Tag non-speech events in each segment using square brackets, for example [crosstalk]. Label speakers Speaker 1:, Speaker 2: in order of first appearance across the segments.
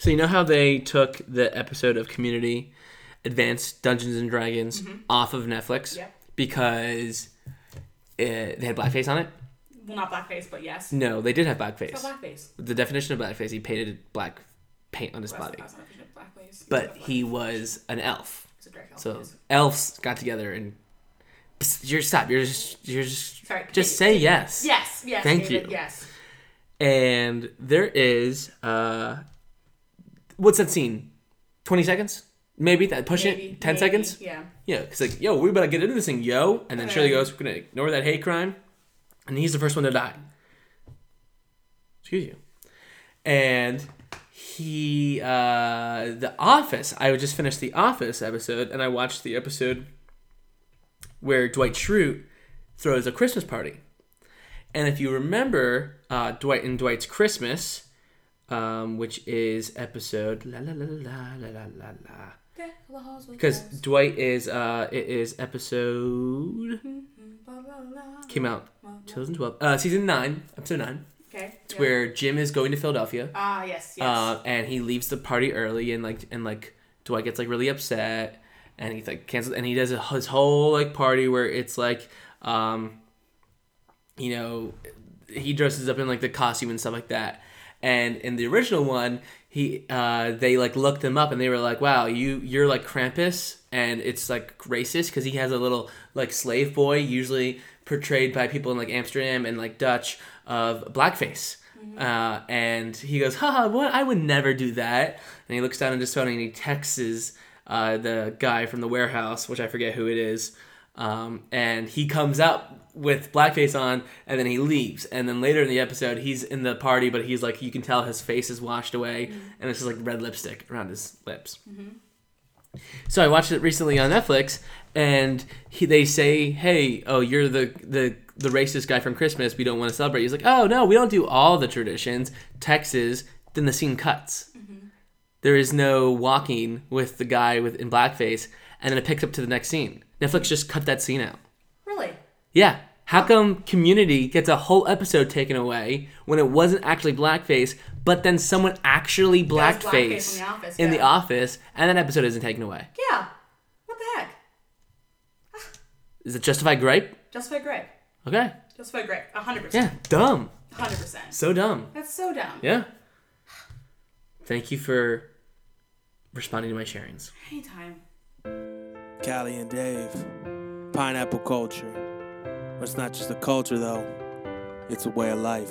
Speaker 1: So you know how they took the episode of Community, Advanced Dungeons and Dragons, off of Netflix because it, they had blackface on it?
Speaker 2: Well, not blackface, but yes.
Speaker 1: No, they did have blackface.
Speaker 2: not blackface.
Speaker 1: The definition of blackface, he painted black paint on his
Speaker 2: That's-
Speaker 1: body,
Speaker 2: that's not official blackface.
Speaker 1: but he was an elf.
Speaker 2: elf,
Speaker 1: So elves got together and you're stop. You're just you're just
Speaker 2: Sorry,
Speaker 1: just say yes.
Speaker 2: Yes, yes.
Speaker 1: Thank
Speaker 2: David,
Speaker 1: you.
Speaker 2: Yes.
Speaker 1: And there is uh, what's that scene? Twenty seconds, maybe that push
Speaker 2: Maybe,
Speaker 1: it. Ten
Speaker 2: maybe,
Speaker 1: seconds.
Speaker 2: Yeah.
Speaker 1: Yeah, it's like yo, we better get into this thing, yo. And then Shirley goes, we're gonna ignore that hate crime, and he's the first one to die. Excuse you. And he, uh, The Office. I just finished the Office episode, and I watched the episode where Dwight Schrute throws a Christmas party. And if you remember, uh, Dwight and Dwight's Christmas, um, which is episode la la la la la la la la because Dwight is uh it is episode came out 2012 uh season 9 episode 9
Speaker 2: Okay.
Speaker 1: it's
Speaker 2: yeah.
Speaker 1: where Jim is going to Philadelphia
Speaker 2: Ah, yes, yes.
Speaker 1: uh and he leaves the party early and like and like Dwight gets like really upset and he's like cancels and he does a, his whole like party where it's like um you know he dresses up in like the costume and stuff like that and in the original one he uh they like looked him up and they were like wow you you're like krampus and it's like racist because he has a little like slave boy usually portrayed by people in like amsterdam and like dutch of blackface. Uh, and he goes haha what? I would never do that. And he looks down at his phone and he texts uh, the guy from the warehouse which i forget who it is um, and he comes out with blackface on and then he leaves. And then later in the episode he's in the party but he's like you can tell his face is washed away mm-hmm. and it's just like red lipstick around his lips. Mm-hmm. So i watched it recently on netflix and he, they say hey oh you're the the the racist guy from christmas. We don't want to celebrate he's like oh no we don't do all the traditions. Texas then the scene cuts. Mm-hmm. There is no walking with the guy with in blackface. And then it picks up to the next scene. Netflix just cut that scene out? Yeah. How come Community gets a whole episode taken away when it wasn't actually blackface, but then someone actually
Speaker 2: blackface
Speaker 1: blackface
Speaker 2: in The Office,
Speaker 1: in the office, and that episode isn't taken away?
Speaker 2: Yeah. What the heck? [sighs]
Speaker 1: Is it justified gripe?
Speaker 2: Justified Gripe.
Speaker 1: Okay.
Speaker 2: Justified grape. A hundred
Speaker 1: Yeah. Dumb.
Speaker 2: Hundred percent.
Speaker 1: So dumb.
Speaker 2: That's so dumb.
Speaker 1: Yeah. Thank you for responding to my sharings.
Speaker 2: Anytime.
Speaker 3: Callie and Dave. Pineapple culture. But it's not just a culture though. It's a way of life.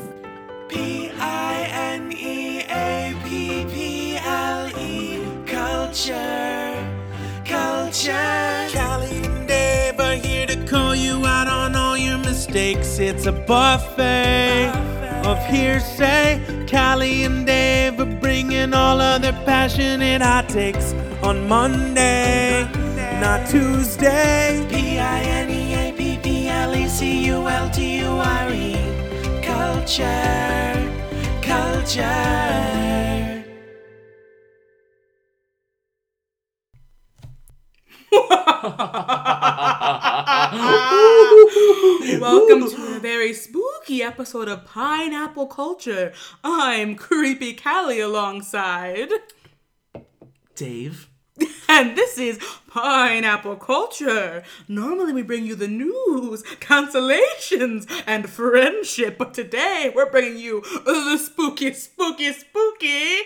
Speaker 3: P I N E A P P L E culture. Culture. Callie and Dave are here to call you out on all your mistakes. It's a buffet of hearsay. Callie and Dave are bringing all of their passionate hot takes on Monday, not Tuesday. P I N E A P P L E C U L T U R E. Culture, culture. [laughs]
Speaker 2: Welcome to a very spooky episode of Pineapple Culture. I'm Creepy Callie alongside.
Speaker 1: Dave.
Speaker 2: And this is Pineapple Culture. Normally we bring you the news, consolations, and friendship, but today we're bringing you the spooky, spooky, spooky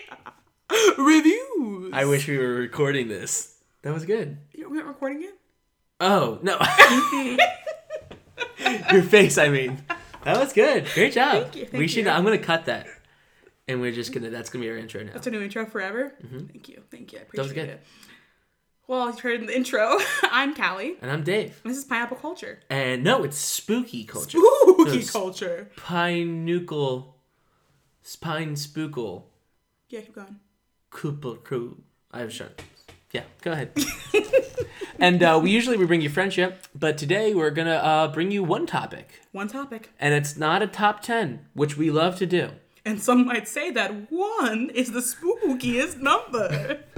Speaker 2: [laughs] reviews.
Speaker 1: I wish we were recording this. That was good.
Speaker 2: You- we aren't recording it?
Speaker 1: Oh, no. [laughs] Your face, I mean. That was good. Great job.
Speaker 2: Thank you,
Speaker 1: we should
Speaker 2: you.
Speaker 1: I'm gonna cut that. And we're just gonna that's gonna be our intro now.
Speaker 2: That's a new intro forever. Thank you, thank you. I appreciate
Speaker 1: Mm-hmm. was good.
Speaker 2: it. Well, you heard in the intro. [laughs] I'm Callie.
Speaker 1: And I'm Dave.
Speaker 2: This is Pineapple Culture.
Speaker 1: And no, it's spooky culture.
Speaker 2: Spooky
Speaker 1: Yes.
Speaker 2: culture.
Speaker 1: Pinucle spine spookle.
Speaker 2: Yeah, keep going.
Speaker 1: Cooper crew. I have shut. Yeah, go ahead. [laughs] and uh, we usually we bring you friendship, but today we're gonna uh, bring you one topic,
Speaker 2: One topic.
Speaker 1: and it's not a top ten, which we love to do.
Speaker 2: And some might say that one is the spookiest number. [laughs]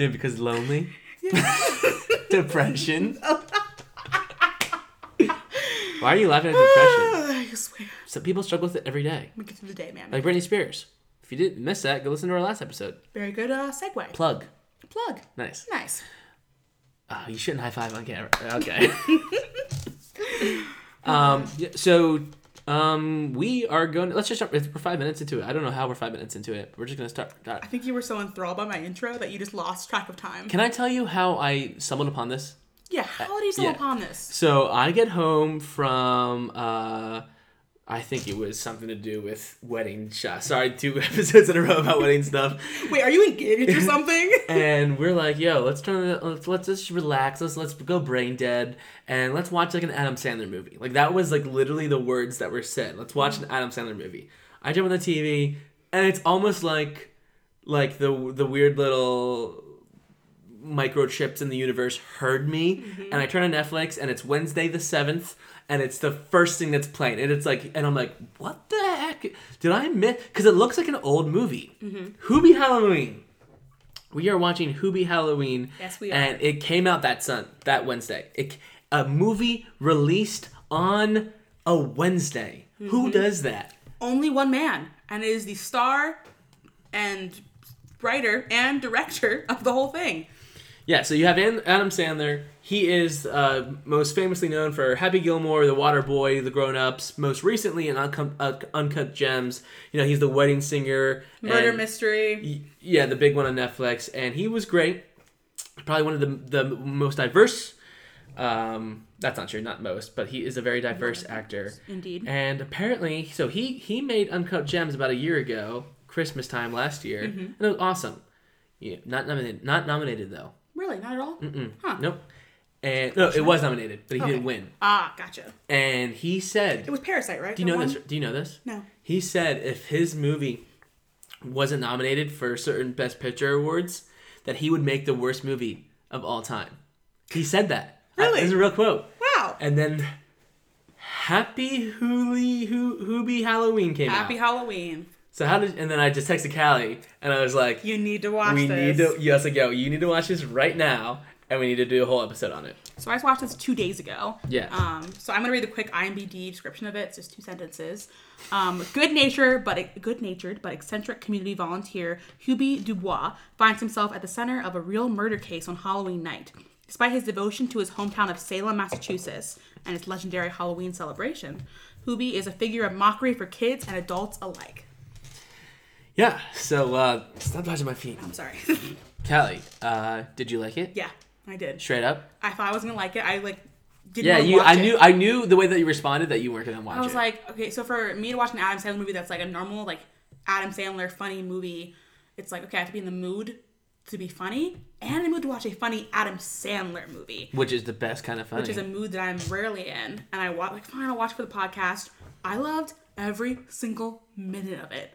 Speaker 1: Yeah, because lonely, [laughs] depression. [laughs] Why are you laughing at depression? [sighs]
Speaker 2: I swear.
Speaker 1: Some people struggle with it every day,
Speaker 2: We get through the day, man.
Speaker 1: like Britney Spears. if you didn't miss that, go listen to our last episode.
Speaker 2: Very good uh, segue.
Speaker 1: Plug.
Speaker 2: Plug.
Speaker 1: Nice.
Speaker 2: Nice.
Speaker 1: Oh, you shouldn't high five on camera. [laughs] Okay. um. yeah, So, um, we are going. To, let's just jump. We're five minutes into it. I don't know how we're five minutes into it. We're just gonna start. start.
Speaker 2: I think you were so enthralled by my intro that you just lost track of time.
Speaker 1: Can I tell you how I stumbled upon this?
Speaker 2: yeah, how did you stumble
Speaker 1: yeah.
Speaker 2: upon this?
Speaker 1: So I get home from. uh I think it was something to do with wedding shots. Sorry, two [laughs] episodes in a row about wedding stuff.
Speaker 2: Wait, are you engaged or [laughs] something?
Speaker 1: and we're like, yo, let's turn it. Let's let's just relax. Let's let's go brain dead and let's watch like an Adam Sandler movie. Like that was like literally the words that were said. Let's watch an Adam Sandler movie. I jump on the TV and it's almost like like the the weird little microchips in the universe heard me mm-hmm. and I turn on Netflix and it's Wednesday the 7th and it's the first thing that's playing and it's like and I'm like what the heck? Did I miss because it looks like an old movie. Mm-hmm. Hubie Halloween. We are watching Hubie Halloween
Speaker 2: Yes, we are.
Speaker 1: and it came out that sun that Wednesday. It a movie released on a Wednesday. Who mm-hmm. does that?
Speaker 2: Only one man, and it is the star and writer and director of the whole thing.
Speaker 1: Yeah, so you have Adam Sandler. He is uh, most famously known for Happy Gilmore, The Water Boy, The Grown Ups. Most recently in Uncut, uh, Uncut Gems, you know he's the wedding singer.
Speaker 2: Murder
Speaker 1: and-
Speaker 2: mystery.
Speaker 1: Yeah, the big one on Netflix, and he was great. Probably one of the the most diverse. Um, that's not true, not most, but he is a very diverse actor.
Speaker 2: Indeed.
Speaker 1: And apparently, so he he made Uncut Gems about a year ago, Christmas time last year,
Speaker 2: Mm-hmm.
Speaker 1: and it was awesome. Yeah, not nominated, not nominated though.
Speaker 2: Really, not at all. Huh.
Speaker 1: Nope. And no, it was nominated, but he
Speaker 2: Okay.
Speaker 1: didn't win.
Speaker 2: Ah, gotcha.
Speaker 1: And he said,
Speaker 2: It was Parasite, right?
Speaker 1: "Do you know this? Do you know this?"
Speaker 2: No.
Speaker 1: He said if his movie wasn't nominated for certain Best Picture awards, that he would make the worst movie of all time. He said that.
Speaker 2: Really?
Speaker 1: This is a real quote.
Speaker 2: Wow.
Speaker 1: And then Happy Hooli Hoo Hubie Halloween came
Speaker 2: Happy
Speaker 1: out.
Speaker 2: Halloween.
Speaker 1: So how did? And then I just texted Callie, and I was like,
Speaker 2: You need to watch
Speaker 1: "We
Speaker 2: this.
Speaker 1: need to." Yes, like yo, you need to watch this right now, and we need to do a whole episode on it.
Speaker 2: So I just watched this two days ago.
Speaker 1: Yeah.
Speaker 2: Um. So I'm gonna read the quick IMDb description of it. It's just two sentences. Um. Good natured but good natured but eccentric community volunteer Hubie Dubois finds himself at the center of a real murder case on Halloween night. Despite his devotion to his hometown of Salem, Massachusetts, and its legendary Halloween celebration, Hubie is a figure of mockery for kids and adults alike.
Speaker 1: Yeah. So uh, stop touching my feet,
Speaker 2: I'm sorry. [laughs]
Speaker 1: Callie. Uh, did you like it?
Speaker 2: yeah, I did.
Speaker 1: Straight up.
Speaker 2: I thought I was gonna like it. I like didn't
Speaker 1: Yeah, you.
Speaker 2: watch
Speaker 1: I
Speaker 2: it.
Speaker 1: knew. I knew the way that you responded that you weren't gonna watch it.
Speaker 2: I was
Speaker 1: it.
Speaker 2: like, okay, so for me to watch an Adam Sandler movie that's like a normal, like Adam Sandler funny movie, it's like okay, I have to be in the mood to be funny and in the mood to watch a funny Adam Sandler movie,
Speaker 1: which is the best kind of funny.
Speaker 2: which is a mood that I'm rarely in. And I watch like fine, I'll watch for the podcast. I loved every single minute of it.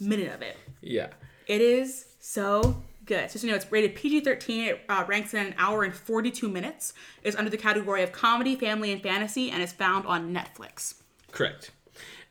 Speaker 2: Minute of it.
Speaker 1: yeah.
Speaker 2: It is so good. So, you know, it's rated PG 13. It uh, ranks in an hour and 42 minutes. It's under the category of comedy, family, and fantasy, and is found on Netflix.
Speaker 1: Correct.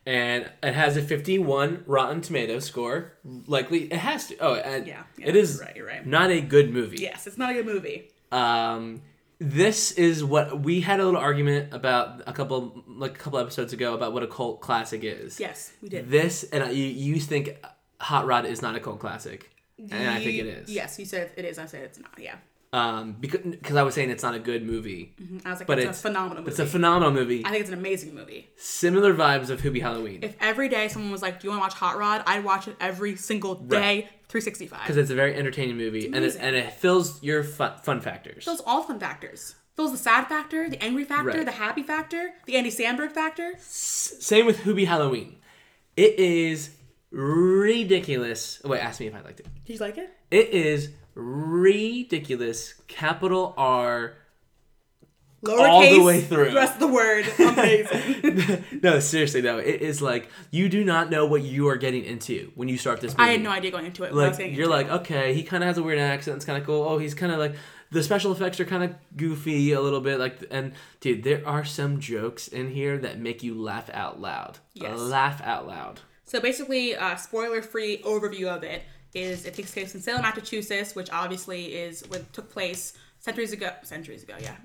Speaker 1: And it has a 51 Rotten Tomato score. Likely, it has to. Oh, and
Speaker 2: Yeah, yeah,
Speaker 1: it is
Speaker 2: right, right.
Speaker 1: not a good movie.
Speaker 2: Yes, it's not a good movie.
Speaker 1: Um, this is what we had a little argument about a couple like a couple episodes ago about what a cult classic is.
Speaker 2: Yes, we did.
Speaker 1: This and you you think Hot Rod is not a cult classic, and I think it is.
Speaker 2: Yes, you said it is. I said it's not. Yeah.
Speaker 1: Um, because because I was saying it's not a good movie,
Speaker 2: I was like,
Speaker 1: but
Speaker 2: it's,
Speaker 1: it's
Speaker 2: a phenomenal movie.
Speaker 1: It's a phenomenal movie.
Speaker 2: I think it's an amazing movie.
Speaker 1: Similar vibes of Hubie Halloween
Speaker 2: If every day someone was like, "Do you want to watch Hot Rod?" I'd watch it every single day, 365.
Speaker 1: because it's a very entertaining movie and it, and it fills your fun, fun factors.
Speaker 2: Fills all fun factors. Fills the sad factor, the angry factor,
Speaker 1: Right.
Speaker 2: the happy factor, the Andy Samberg factor.
Speaker 1: Same with Hubie Halloween. It is ridiculous. Oh, wait, ask me if I liked it.
Speaker 2: Did you like it?
Speaker 1: It is ridiculous. Capital R.
Speaker 2: Lowercase.
Speaker 1: All the way through.
Speaker 2: Rest the word. Amazing. [laughs]
Speaker 1: no, seriously though, it is like you do not know what you are getting into when you start this movie.
Speaker 2: I had no idea going into it. what I was
Speaker 1: Like you're
Speaker 2: into.
Speaker 1: like, okay, he kind of has a weird accent. It's kind of cool. Oh, he's kind of like the special effects are kind of goofy a little bit. Like, and dude, there are some jokes in here that make you laugh out loud.
Speaker 2: Yes.
Speaker 1: Laugh out loud.
Speaker 2: So basically, uh, spoiler-free overview of it is it takes place in Salem, Massachusetts, which obviously is what took place centuries ago. Centuries ago, yeah.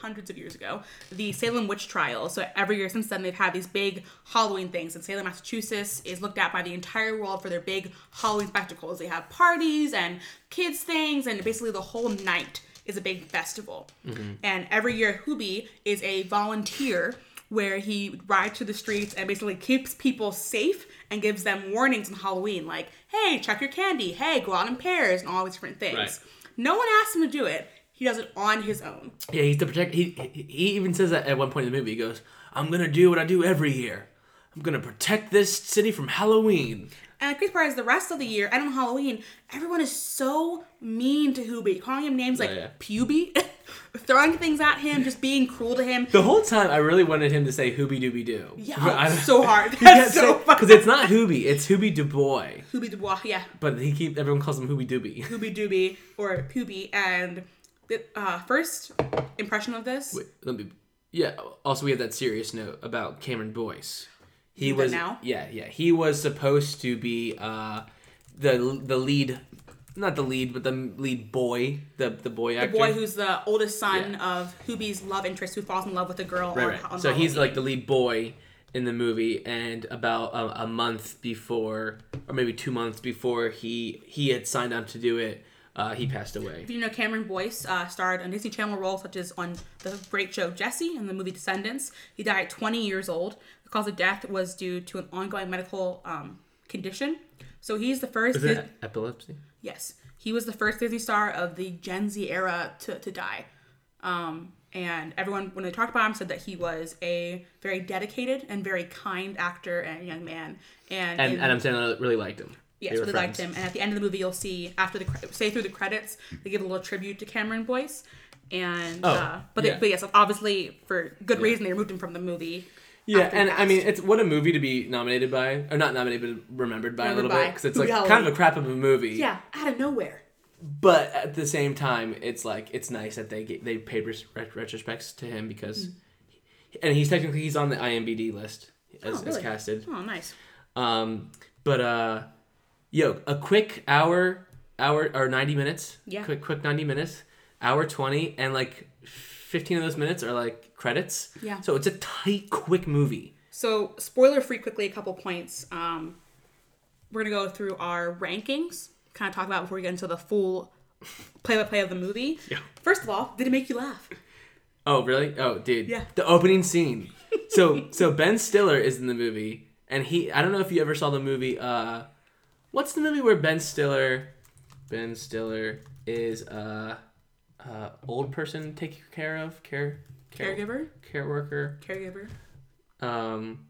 Speaker 2: Hundreds of years ago, the Salem witch trials. So every year since then, they've had these big Halloween things. And Salem, Massachusetts is looked at by the entire world for their big Halloween spectacles. They have parties and kids things, and basically the whole night is a big festival. Mm-hmm. And every year, Hubie is a volunteer where he rides through the streets and basically keeps people safe and gives them warnings on Halloween, like, hey, check your candy, hey, go out in pairs, and all these different things.
Speaker 1: Right.
Speaker 2: No one asked him to do it. He does it on his own.
Speaker 1: Yeah, he's the protect. He he even says that at one point in the movie. He goes, "I'm gonna do what I do every year. I'm gonna protect this city from Halloween."
Speaker 2: And the crazy part is the rest of the year, and on Halloween, everyone is so mean to Hubie, calling him names like
Speaker 1: yeah.
Speaker 2: Puby, [laughs] throwing things at him, just being cruel to him.
Speaker 1: The whole time, I really wanted him to say "Hoobie Dooby Doo."
Speaker 2: Yeah, [laughs]
Speaker 1: I- oh,
Speaker 2: so hard. [laughs] That's so
Speaker 1: because it's not Hoobie, it's Hoobie Dubois.
Speaker 2: Hubie Dubois, yeah.
Speaker 1: But he keep everyone calls him Hoobie Dooby.
Speaker 2: Hubie Dooby or Puby. And the uh, first impression of this,
Speaker 1: Wait, let me. Yeah. Also, we have that serious note about Cameron Boyce. He was
Speaker 2: now?
Speaker 1: yeah yeah he was supposed to be uh the the lead, not the lead but the lead boy the the boy actor.
Speaker 2: the boy who's the oldest son
Speaker 1: Yeah.
Speaker 2: of Hubie's love interest who falls in love with a girl
Speaker 1: right,
Speaker 2: on,
Speaker 1: right.
Speaker 2: on
Speaker 1: So he's like the lead boy in the movie, and about a, a month before, or maybe two months before he he had signed on to do it, uh, he passed away.
Speaker 2: If you know Cameron Boyce uh, starred on Disney Channel roles such as on the great show Jessie and the movie Descendants. He died at 20 years old. The cause of death was due to an ongoing medical um, condition. So he's the first.
Speaker 1: Is it epilepsy?
Speaker 2: Yes, he was the first Disney star of the Gen Z era to, to die. Um, and everyone, when they talked about him, said that he was a very dedicated and very kind actor and young man. And,
Speaker 1: And
Speaker 2: in-
Speaker 1: Adam Sandler really liked him.
Speaker 2: Yes, really liked him. And at the end of the movie, you'll see after the say through the credits, they give a little tribute to Cameron Boyce. And
Speaker 1: Oh,
Speaker 2: uh, but
Speaker 1: yeah.
Speaker 2: they, but yes, obviously for good reason they removed him from the movie.
Speaker 1: Yeah, and I mean, it's what a movie to be nominated by, or not nominated, but remembered by a
Speaker 2: Remembered
Speaker 1: little bit, because it's like kind of a crap of a movie.
Speaker 2: yeah, out of nowhere.
Speaker 1: But at the same time, it's like it's nice that they get, they paid res- ret- retrospects to him because, and he's technically he's on the IMBD list as,
Speaker 2: Oh,
Speaker 1: as casted.
Speaker 2: Oh, nice.
Speaker 1: Um, but uh, yo, a quick hour, hour or ninety minutes.
Speaker 2: Yeah.
Speaker 1: Quick, quick ninety minutes, hour twenty, and like fifteen of those minutes are like credits.
Speaker 2: Yeah.
Speaker 1: So it's a tight, quick movie.
Speaker 2: So spoiler free, quickly a couple points. Um, we're gonna go through our rankings, kind of talk about before we get into the full play by play of the movie.
Speaker 1: Yeah.
Speaker 2: First of all, did it make you laugh?
Speaker 1: Oh, really? Oh, dude.
Speaker 2: Yeah.
Speaker 1: The opening scene. So, so Ben Stiller is in the movie, and he. I don't know if you ever saw the movie. Uh, what's the movie where Ben Stiller, Ben Stiller is uh, uh, old person taken care of, care, care,
Speaker 2: Caregiver,
Speaker 1: care worker.
Speaker 2: caregiver.
Speaker 1: Um,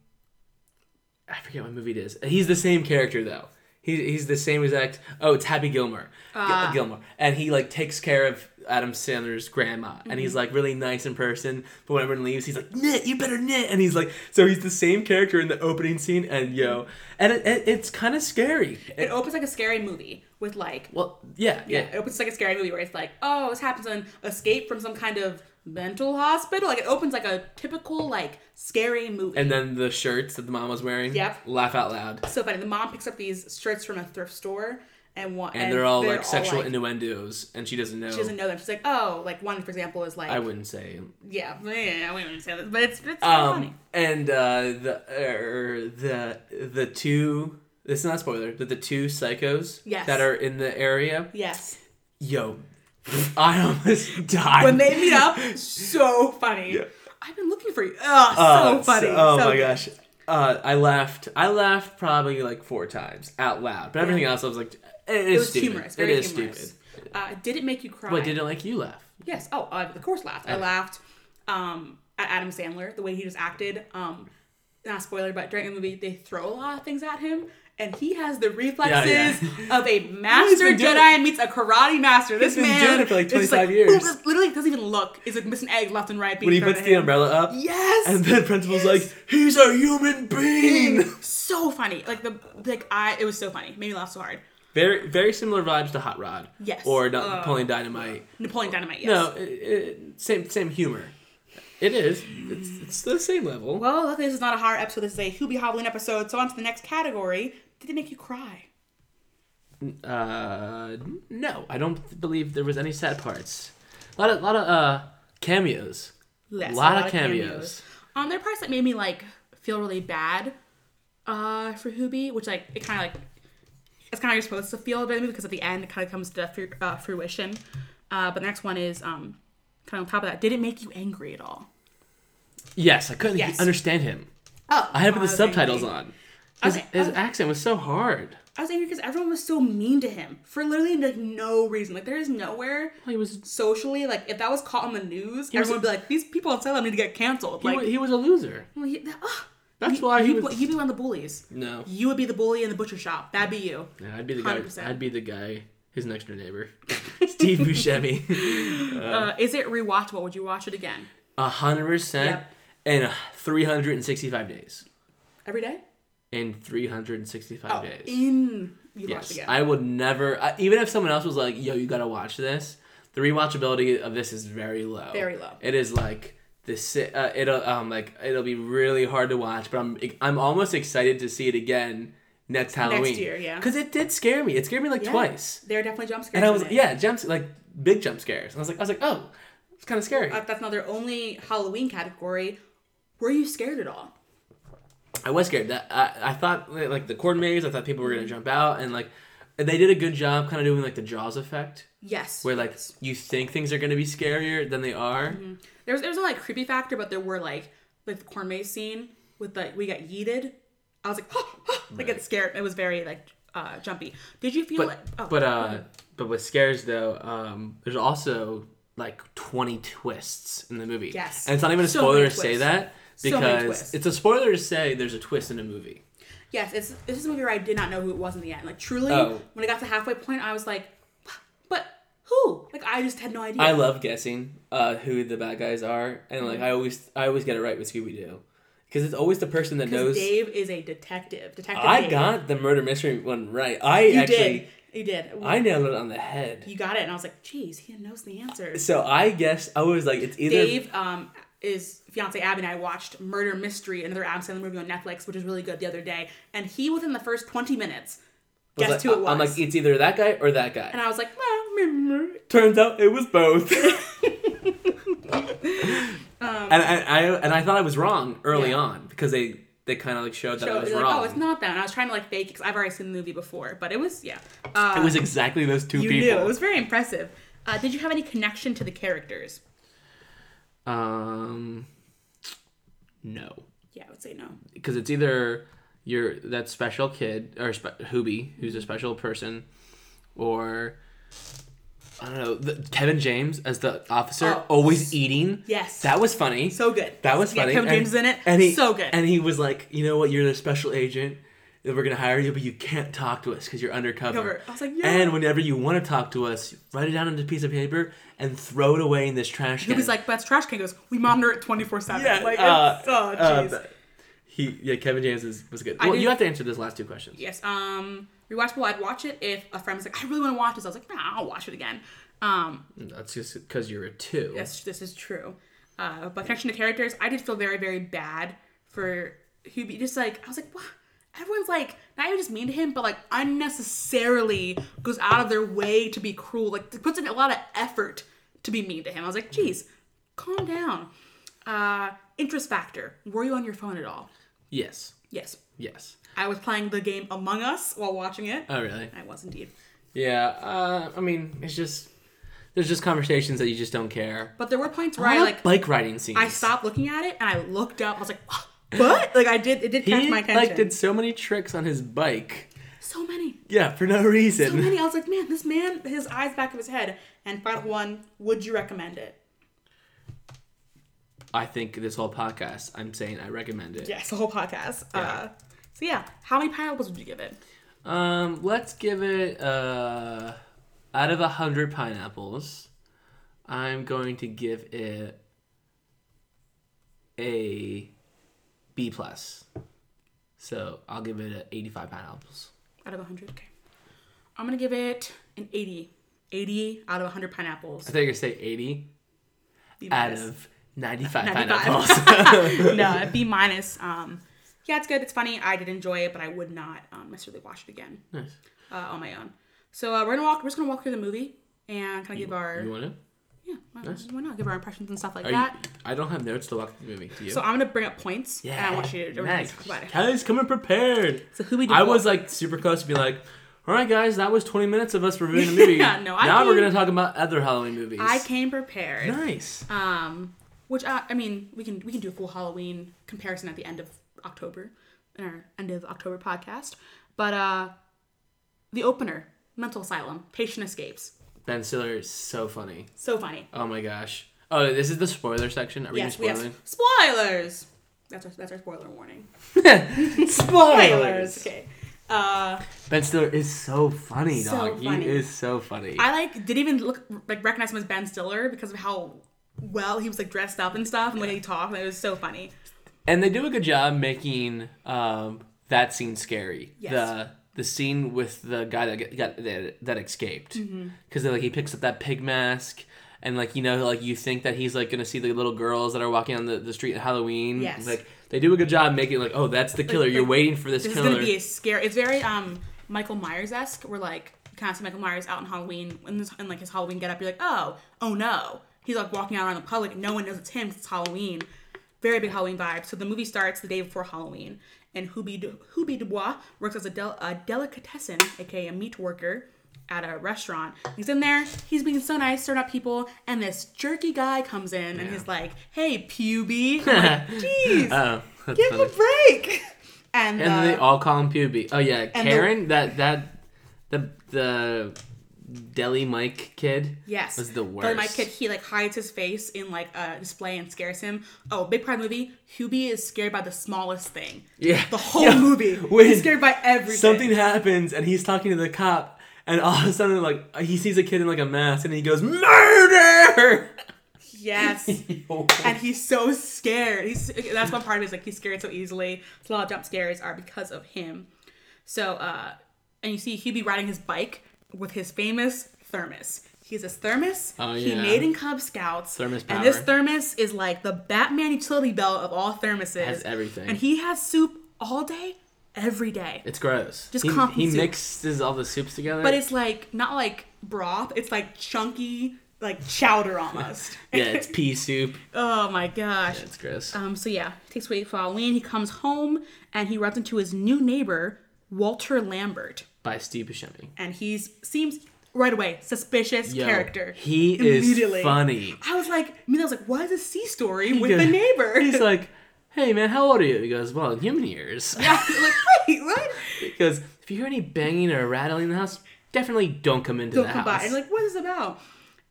Speaker 1: I forget what movie it is. He's the same character though. He, he's the same exact. Oh, it's Happy Gilmore. Gil-
Speaker 2: Ah.
Speaker 1: Gilmore, and he like takes care of Adam Sandler's grandma, and
Speaker 2: Mm-hmm.
Speaker 1: he's like really nice in person. But when everyone leaves, he's like, "Knit, you better knit," and he's like, so he's the same character in the opening scene, and yo, and it, it, it's kind of scary.
Speaker 2: It opens like a scary movie with like
Speaker 1: well, yeah,
Speaker 2: Yeah,
Speaker 1: yeah,
Speaker 2: it opens like a scary movie where it's like, oh, this happens on escape from some kind of mental hospital. Like it opens like a typical like scary movie.
Speaker 1: And then the shirts that the mom was wearing.
Speaker 2: Yep.
Speaker 1: Laugh out loud.
Speaker 2: so funny. The mom picks up these shirts from a thrift store and one
Speaker 1: And, they're all like
Speaker 2: all,
Speaker 1: sexual
Speaker 2: like-
Speaker 1: innuendos, and she doesn't know.
Speaker 2: She doesn't know them. She's like, oh, like one for example is like,
Speaker 1: I wouldn't say
Speaker 2: yeah, yeah, we wouldn't say that, but it's it's
Speaker 1: um
Speaker 2: funny.
Speaker 1: and uh the er, the the two this is not a spoiler but the two psychos
Speaker 2: Yes.
Speaker 1: that are in the area
Speaker 2: Yes,
Speaker 1: yo [laughs] i almost died
Speaker 2: when they meet up, [laughs] so funny.
Speaker 1: Yeah.
Speaker 2: I've been looking for you. Oh,
Speaker 1: Uh,
Speaker 2: so funny.
Speaker 1: oh
Speaker 2: so
Speaker 1: my
Speaker 2: good.
Speaker 1: gosh uh, I laughed. I laughed probably like four times out loud, but everything else I was like, it
Speaker 2: It
Speaker 1: is
Speaker 2: was
Speaker 1: stupid.
Speaker 2: humorous.
Speaker 1: It
Speaker 2: Very
Speaker 1: is
Speaker 2: humorous.
Speaker 1: stupid.
Speaker 2: Uh, did it make you cry?
Speaker 1: But did it make you laugh?
Speaker 2: Yes. Oh, I of course laughed. I laughed um, at Adam Sandler, the way he just acted. Um, not spoiler, but during the movie, they throw a lot of things at him, and he has the reflexes [laughs] of a master
Speaker 1: been
Speaker 2: Jedi meets a karate master. This
Speaker 1: been
Speaker 2: man
Speaker 1: doing it for, like, 25
Speaker 2: like,
Speaker 1: years.
Speaker 2: literally doesn't even look. Is like missing egg left and right. Being
Speaker 1: When he puts the
Speaker 2: him.
Speaker 1: umbrella up,
Speaker 2: Yes.
Speaker 1: and the principal's like, "He's a human being."
Speaker 2: so funny. Like the like I. It was so funny. Made me laugh so hard.
Speaker 1: Very, very similar vibes to Hot Rod.
Speaker 2: Yes.
Speaker 1: Or Na-
Speaker 2: Uh,
Speaker 1: Napoleon Dynamite.
Speaker 2: Napoleon Dynamite. Yes.
Speaker 1: No, it, it, same, same humor. It is. It's, it's the same level.
Speaker 2: Well, luckily this is not a horror episode. This is a Hubie Halloween episode. So on to the next category. Did it make you cry?
Speaker 1: Uh, no, I don't believe there was any sad parts. A lot of, lot of uh cameos.
Speaker 2: Yes,
Speaker 1: A lot of cameos.
Speaker 2: Um, there are parts that made me like feel really bad uh, for Hubie, which like it kind of like it's kind of you're supposed to feel a bit because at the end it kind of comes to fru- uh, fruition. Uh, but the next one is um, kind of on top of that. Did it make you angry at all?
Speaker 1: Yes, I couldn't
Speaker 2: Yes.
Speaker 1: understand him.
Speaker 2: Oh,
Speaker 1: I had to put the subtitles on. His,
Speaker 2: Okay,
Speaker 1: his
Speaker 2: okay.
Speaker 1: accent was so hard.
Speaker 2: I was angry because everyone was so mean to him for literally like no reason. Like there is nowhere
Speaker 1: He was
Speaker 2: socially like if that was caught on the news,
Speaker 1: was-
Speaker 2: everyone would be like, "These people in Salem need to get canceled."
Speaker 1: he,
Speaker 2: Like
Speaker 1: wa- he was a loser.
Speaker 2: well, he- ugh.
Speaker 1: That's
Speaker 2: You-
Speaker 1: why he
Speaker 2: you,
Speaker 1: was.
Speaker 2: You'd be one of the bullies.
Speaker 1: no,
Speaker 2: You would be the bully in the butcher shop. That'd be you.
Speaker 1: Yeah, I'd be the guy.
Speaker 2: 100%.
Speaker 1: I'd be the guy. His next door neighbor, [laughs] Steve Buscemi. [laughs]
Speaker 2: Uh, is it rewatchable? Would you watch it again
Speaker 1: A hundred percent
Speaker 2: Yep.
Speaker 1: in three hundred and sixty-five days.
Speaker 2: every day?
Speaker 1: In three hundred and sixty-five
Speaker 2: Oh,
Speaker 1: days.
Speaker 2: in you watch
Speaker 1: Yes,
Speaker 2: it again.
Speaker 1: I would never. I, even if someone else was like, "Yo, you gotta watch this," the rewatchability of this is very low.
Speaker 2: Very low.
Speaker 1: It is like this. Uh, it'll um like it'll be really hard to watch, but I'm I'm almost excited to see it again next Halloween.
Speaker 2: Next year, yeah.
Speaker 1: Because it did scare me. It scared me like
Speaker 2: Yeah.
Speaker 1: twice,
Speaker 2: There are definitely jump scares.
Speaker 1: and I was yeah jumps like big jump scares. And I was like I was like oh, it's kind of scary.
Speaker 2: Uh, that's not their only Halloween category. Were you scared at all?
Speaker 1: I was scared. That I, I thought like the corn maze. I thought people were gonna jump out, and like they did a good job kind of doing like the Jaws effect.
Speaker 2: Yes.
Speaker 1: where like you think things are gonna be scarier than they are.
Speaker 2: There was there was no like creepy factor, but there were like like the corn maze scene with like we got yeeted. I was like, like it scared. It was very like uh, jumpy. Did you feel
Speaker 1: But
Speaker 2: it? Oh,
Speaker 1: but uh, but with scares though, um, there's also like 20 twists in the movie.
Speaker 2: Yes.
Speaker 1: and it's not even a
Speaker 2: So
Speaker 1: spoiler to say that because
Speaker 2: twists.
Speaker 1: it's a spoiler to say there's a twist in a movie.
Speaker 2: yes, it's this is a movie where I did not know who it was in the end. Like truly,
Speaker 1: Oh.
Speaker 2: when I got to halfway point, I was like, who? Like I just had no idea.
Speaker 1: I love guessing uh, who the bad guys are, and like I always I always get it right with Scooby Doo because it's always the person that knows.
Speaker 2: Dave is a detective. Detective.
Speaker 1: I
Speaker 2: Dave.
Speaker 1: got the murder mystery one right. I
Speaker 2: You
Speaker 1: actually
Speaker 2: did. You did.
Speaker 1: I nailed it on the head.
Speaker 2: you got it, and I was like, "Geez, he knows the answer."
Speaker 1: So I guess I was like, it's either
Speaker 2: Dave, um, is fiance Abby and I watched Murder Mystery, another Adam Sandler movie on Netflix, which is really good the other day, and he within the first twenty minutes
Speaker 1: was
Speaker 2: guessed
Speaker 1: like-
Speaker 2: who it was.
Speaker 1: I'm like, it's either that guy or that guy.
Speaker 2: and I was like,
Speaker 1: Turns out it was both.
Speaker 2: Um, [laughs] [laughs]
Speaker 1: and I, I and I thought I was wrong early
Speaker 2: Yeah.
Speaker 1: on because they they kind of like showed that I was
Speaker 2: like,
Speaker 1: wrong.
Speaker 2: oh, it's not that. And I was trying to like fake because I've already seen the movie before, but it was yeah. Uh,
Speaker 1: It was exactly those two
Speaker 2: you
Speaker 1: people.
Speaker 2: knew it was very impressive. Uh, did you have any connection to the characters?
Speaker 1: Um, no,
Speaker 2: Yeah, I would say no.
Speaker 1: because it's either you're that special kid or spe- Hubie, who's a special person, or I don't know, the, Kevin James as the officer,
Speaker 2: Oh.
Speaker 1: always eating.
Speaker 2: Yes,
Speaker 1: That was funny.
Speaker 2: so good.
Speaker 1: That was
Speaker 2: Yeah,
Speaker 1: funny.
Speaker 2: Kevin
Speaker 1: and,
Speaker 2: James in it.
Speaker 1: And he,
Speaker 2: so good.
Speaker 1: And he was like, you know what? You're the special agent. and We're gonna hire you, but you can't talk to us because you're undercover.
Speaker 2: Cover. I was like, yeah.
Speaker 1: And whenever you want to talk to us, write it down on a piece of paper and throw it away in this trash can.
Speaker 2: he was like, "But it's trash can." He goes, "We monitor it twenty four 7
Speaker 1: yeah,
Speaker 2: Like,
Speaker 1: uh,
Speaker 2: it's, oh,
Speaker 1: uh,
Speaker 2: jeez.
Speaker 1: but he, yeah, Kevin James is, was good.
Speaker 2: I
Speaker 1: Well, you have to answer those last two questions.
Speaker 2: Yes. Um, rewatchable. I'd watch it if a friend was like, "I really want to watch this." I was like, "Nah, I'll watch it again." Um,
Speaker 1: That's just because you're a two.
Speaker 2: yes, this is true. Uh, but connection to characters, I did feel very, very bad for Hubie. Just like I was like, "What?" Everyone's like not even just mean to him, but like unnecessarily goes out of their way to be cruel. Like puts in a lot of effort to be mean to him. I was like, "Geez, calm down." Uh, interest factor. Were you on your phone at all?
Speaker 1: Yes.
Speaker 2: Yes.
Speaker 1: Yes.
Speaker 2: I was playing the game Among Us while watching it.
Speaker 1: Oh, really?
Speaker 2: I was indeed.
Speaker 1: Yeah. Uh, I mean, it's just there's just conversations that you just don't care.
Speaker 2: But there were points where
Speaker 1: lot
Speaker 2: I like
Speaker 1: bike riding scenes.
Speaker 2: I stopped looking at it and I looked up. I was like, what? like I did. It did catch
Speaker 1: He
Speaker 2: my attention.
Speaker 1: like did so many tricks on his bike.
Speaker 2: so many,
Speaker 1: Yeah, for no reason.
Speaker 2: so many. I was like, [laughs] man, this man, his eyes back of his head. And final one, would you recommend it?
Speaker 1: I think this whole podcast, I'm saying I recommend it.
Speaker 2: Yes, the whole podcast.
Speaker 1: Yeah.
Speaker 2: Uh, so yeah, how many pineapples would you give it?
Speaker 1: Um, let's give it uh out of a hundred pineapples, I'm going to give it a B plus. So I'll give it a 85 pineapples.
Speaker 2: Out of 100. Okay. I'm gonna give it an 80. 80 out of 100 pineapples.
Speaker 1: I think I say 80
Speaker 2: B
Speaker 1: out of 95,
Speaker 2: 95.
Speaker 1: pineapples. [laughs]
Speaker 2: no, [laughs] B minus. Um, yeah, it's good. It's funny. I did enjoy it, but I would not um, necessarily watch it again
Speaker 1: nice.
Speaker 2: uh, on my own. So uh, we're gonna walk. We're just gonna walk through the movie and kind of give our
Speaker 1: You want to?
Speaker 2: yeah. Why, why not give our impressions and stuff like
Speaker 1: Are
Speaker 2: that?
Speaker 1: you, I don't have notes to walk through the movie. Do you?
Speaker 2: So I'm gonna bring up points, and I want you to
Speaker 1: nice.
Speaker 2: talk about it.
Speaker 1: Guys, coming prepared.
Speaker 2: So who we
Speaker 1: I was like super close to be like, all right, guys, that was 20 minutes of us reviewing the [laughs] movie.
Speaker 2: Yeah, no, I
Speaker 1: now we're gonna talk about other Halloween movies.
Speaker 2: I came prepared.
Speaker 1: Nice.
Speaker 2: Um, which I, I mean, we can we can do a full Halloween comparison at the end of October, in our end of October podcast. But uh, the opener, mental asylum, patient escapes,
Speaker 1: Ben Stiller is so funny.
Speaker 2: so funny.
Speaker 1: Oh my gosh. Oh, this is the spoiler section. Are we
Speaker 2: yes,
Speaker 1: yes, spoiling?
Speaker 2: have spoilers. That's our that's our spoiler warning. [laughs]
Speaker 1: Spoilers.
Speaker 2: Okay. Uh,
Speaker 1: Ben Stiller is so funny,
Speaker 2: So
Speaker 1: dog.
Speaker 2: funny.
Speaker 1: He is so funny.
Speaker 2: I like didn't even look like recognize him as Ben Stiller because of how well he was like dressed up and stuff and way he talked. And it was so funny.
Speaker 1: and they do a good job making um, that scene scary.
Speaker 2: Yes.
Speaker 1: The the scene with the guy that got that, that escaped
Speaker 2: Mm-hmm.
Speaker 1: because like he picks up that pig mask and like you know like you think that he's like gonna see the little girls that are walking on the, the street at Halloween.
Speaker 2: Yes.
Speaker 1: Like they do a good job making like oh that's the killer. You're
Speaker 2: like,
Speaker 1: waiting for this,
Speaker 2: This
Speaker 1: killer.
Speaker 2: is gonna be a scare. It's very um Michael Myers esque. Where like you kind of see Michael Myers out in Halloween in, this, in like his Halloween get up. You're like, oh, oh no. He's like walking out around the public. No one knows it's him it's Halloween. Very big Halloween vibe. So the movie starts the day before Halloween, and Hubi Du- Dubois works as a, del- a delicatessen, aka a meat worker, at a restaurant. He's in there. He's being so nice, serving up people, and this jerky guy comes in, and he's like, "Hey, puby." [laughs] Like, Jeez,
Speaker 1: oh,
Speaker 2: give him a break. And,
Speaker 1: And
Speaker 2: uh,
Speaker 1: they all call him Puby. Oh yeah,
Speaker 2: and the-
Speaker 1: Karen. that that the the deli Mike kid.
Speaker 2: Yes.
Speaker 1: was the
Speaker 2: But my
Speaker 1: Mike
Speaker 2: kid, he like hides his face in like a display and scares him. Oh, big part of the movie, Hubie is scared by the smallest thing.
Speaker 1: Yeah,
Speaker 2: The whole
Speaker 1: Yeah.
Speaker 2: movie. [laughs]
Speaker 1: When
Speaker 2: He's scared by everything.
Speaker 1: Something happens and he's talking to the cop, and all of a sudden like he sees a kid in like a mask and he goes murder.
Speaker 2: Yes. [laughs] and he's so scared. He's that's one part of it is like he's scared so easily. So a lot of jump scares are because of him. So uh and you see Hubie riding his bike with his famous thermos. He's a thermos
Speaker 1: Oh, yeah.
Speaker 2: he made in Cub Scouts.
Speaker 1: Thermos power.
Speaker 2: And this thermos is like the Batman utility belt of all thermoses.
Speaker 1: Has everything.
Speaker 2: And he has soup all day, every day.
Speaker 1: It's gross.
Speaker 2: Just
Speaker 1: he, he
Speaker 2: soup.
Speaker 1: mixes all the soups together.
Speaker 2: But it's like not like broth, it's like chunky, like chowder [laughs] almost.
Speaker 1: yeah, it's pea soup.
Speaker 2: oh my gosh.
Speaker 1: Yeah, it's gross.
Speaker 2: Um, so yeah, takes away for Halloween. He comes home and he runs into his new neighbor, Walter Lambert,
Speaker 1: By Steve Buscemi.
Speaker 2: and he seems right away suspicious
Speaker 1: Yo,
Speaker 2: character.
Speaker 1: He is
Speaker 2: Immediately.
Speaker 1: funny.
Speaker 2: I was like, I mean, I was like, what is a C story
Speaker 1: He
Speaker 2: with
Speaker 1: goes-
Speaker 2: the neighbor?
Speaker 1: He's like, "Hey man, how old are you?" He goes, "Well, in human years." [laughs]
Speaker 2: yeah, like wait, what? [laughs]
Speaker 1: He goes, "If you hear any banging or rattling in the house, definitely don't come into
Speaker 2: Don't
Speaker 1: the
Speaker 2: come
Speaker 1: house."
Speaker 2: by. And like, what is this about?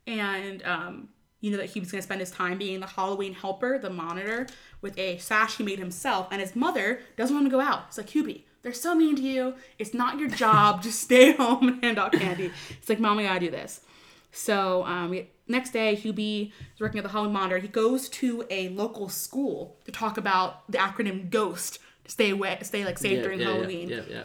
Speaker 2: And um, you know that he was gonna spend his time being the Halloween helper, the monitor, with a sash he made himself, and his mother doesn't want him to go out. It's like Hubie, they're so mean to you. It's not your job. [laughs] Just stay home and hand out candy. It's like, mom, we gotta do this. So um, next day, Hubie is working at the Halloween monitor. He goes to a local school to talk about the acronym GHOST to stay away, stay like safe
Speaker 1: Yeah,
Speaker 2: during
Speaker 1: yeah,
Speaker 2: Halloween.
Speaker 1: Yeah, yeah.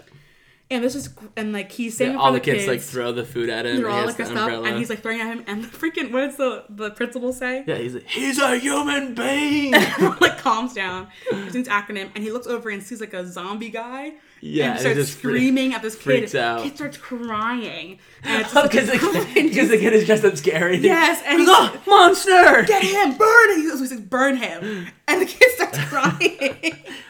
Speaker 2: And this is and like he's saying
Speaker 1: Yeah, all
Speaker 2: front
Speaker 1: the
Speaker 2: of
Speaker 1: kids, like throw the food at him.
Speaker 2: they're all like
Speaker 1: the
Speaker 2: stuff,
Speaker 1: umbrella.
Speaker 2: and he's like throwing at him, and the freaking what does the the principal say?
Speaker 1: yeah, he's like, he's a human [laughs] being.
Speaker 2: like calms down, his acronym, and he looks over and sees like a zombie guy.
Speaker 1: Yeah,
Speaker 2: and
Speaker 1: and
Speaker 2: starts
Speaker 1: just freak-
Speaker 2: screaming at this kid.
Speaker 1: freaks out.
Speaker 2: Kid starts crying, [laughs] and it's
Speaker 1: Because oh,
Speaker 2: like,
Speaker 1: the, [laughs] because the kid is dressed up scary.
Speaker 2: Yes, and
Speaker 1: He's
Speaker 2: he's-
Speaker 1: oh, monster.
Speaker 2: get him, burn him. He goes, he burn him, and the kid starts crying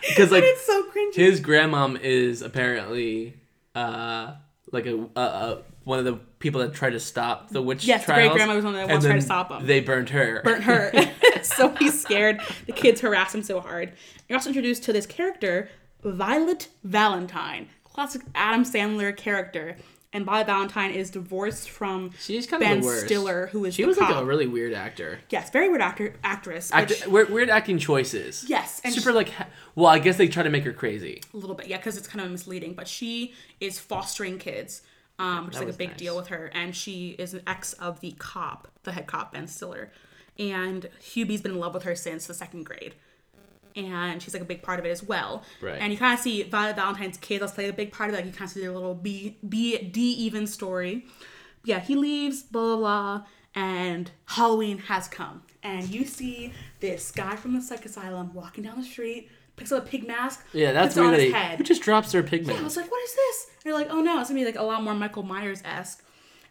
Speaker 1: Because like
Speaker 2: and it's so cringy.
Speaker 1: his grandmom is apparently uh like a, a, a one of the people that tried to stop the witch
Speaker 2: Yes, the great-grandma was one that once tried to stop 'em.
Speaker 1: They burned her.
Speaker 2: burnt her. [laughs] [laughs] so he's scared. The kids harass him so hard. You're also introduced to this character, Violet Valentine, classic Adam Sandler character. And Violet Valentine is divorced from
Speaker 1: She's kind of
Speaker 2: Ben
Speaker 1: the worst.
Speaker 2: Stiller, who is
Speaker 1: She was like a really weird actor.
Speaker 2: yes, very weird actor actress. but
Speaker 1: Act-
Speaker 2: she-
Speaker 1: weird, weird acting choices.
Speaker 2: yes, and
Speaker 1: Super
Speaker 2: she-
Speaker 1: like well, I guess they try to make her crazy.
Speaker 2: a little bit, yeah, because it's kind of misleading. But she is fostering kids, um, which is like a big
Speaker 1: nice.
Speaker 2: deal with her. And she is an ex of the cop, the head cop Ben Stiller. And Hubie's been in love with her since the second grade. And she's like a big part of it as well.
Speaker 1: Right.
Speaker 2: And you kind of see Violet Valentine's kids also play a big part of it. Like you kind of see their little B B D even story. Yeah, he leaves, blah blah blah, and Halloween has come. And you see this guy from the psych asylum walking down the street, picks up a pig mask,
Speaker 1: Yeah, that's
Speaker 2: puts it on his
Speaker 1: he,
Speaker 2: head.
Speaker 1: who just drops their pig mask?
Speaker 2: Yeah, I was like, what is this? And you're like, oh no, it's gonna be like a lot more Michael Myers esque.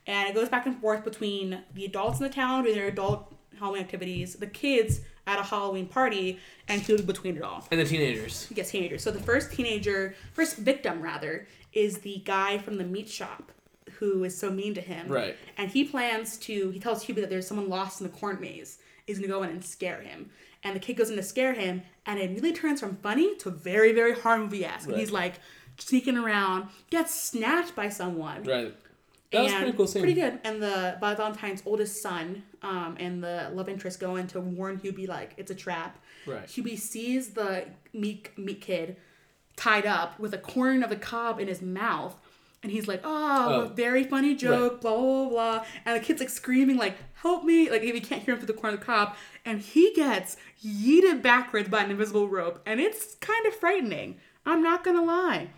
Speaker 2: And it goes back and forth between the adults in the town doing their adult Halloween activities, the kids at a Halloween party, and he'll be between it all.
Speaker 1: And the teenagers.
Speaker 2: Yes, teenagers. So the first teenager, first victim rather, is the guy from the meat shop who is so mean to him.
Speaker 1: Right.
Speaker 2: And he plans to. He tells Hubie that there's someone lost in the corn maze. He's gonna go in and scare him. And the kid goes in to scare him, and it really turns from funny to very, very horror movie esque.
Speaker 1: Right.
Speaker 2: He's like sneaking around, gets snatched by someone.
Speaker 1: Right. That was a pretty cool scene.
Speaker 2: Pretty good. And the by Valentine's oldest son um, and the love interest go in to warn Hubie like it's a trap.
Speaker 1: Right.
Speaker 2: Hubie sees the meat meat kid tied up with a corn of the cob in his mouth. And he's like, oh,
Speaker 1: Oh.
Speaker 2: very funny joke, blah, blah, blah, blah. And the kid's like screaming, like, help me. Like, if you can't hear him through the corn of the cob. And he gets yeeted backwards by an invisible rope. And it's kind of frightening. I'm not going to lie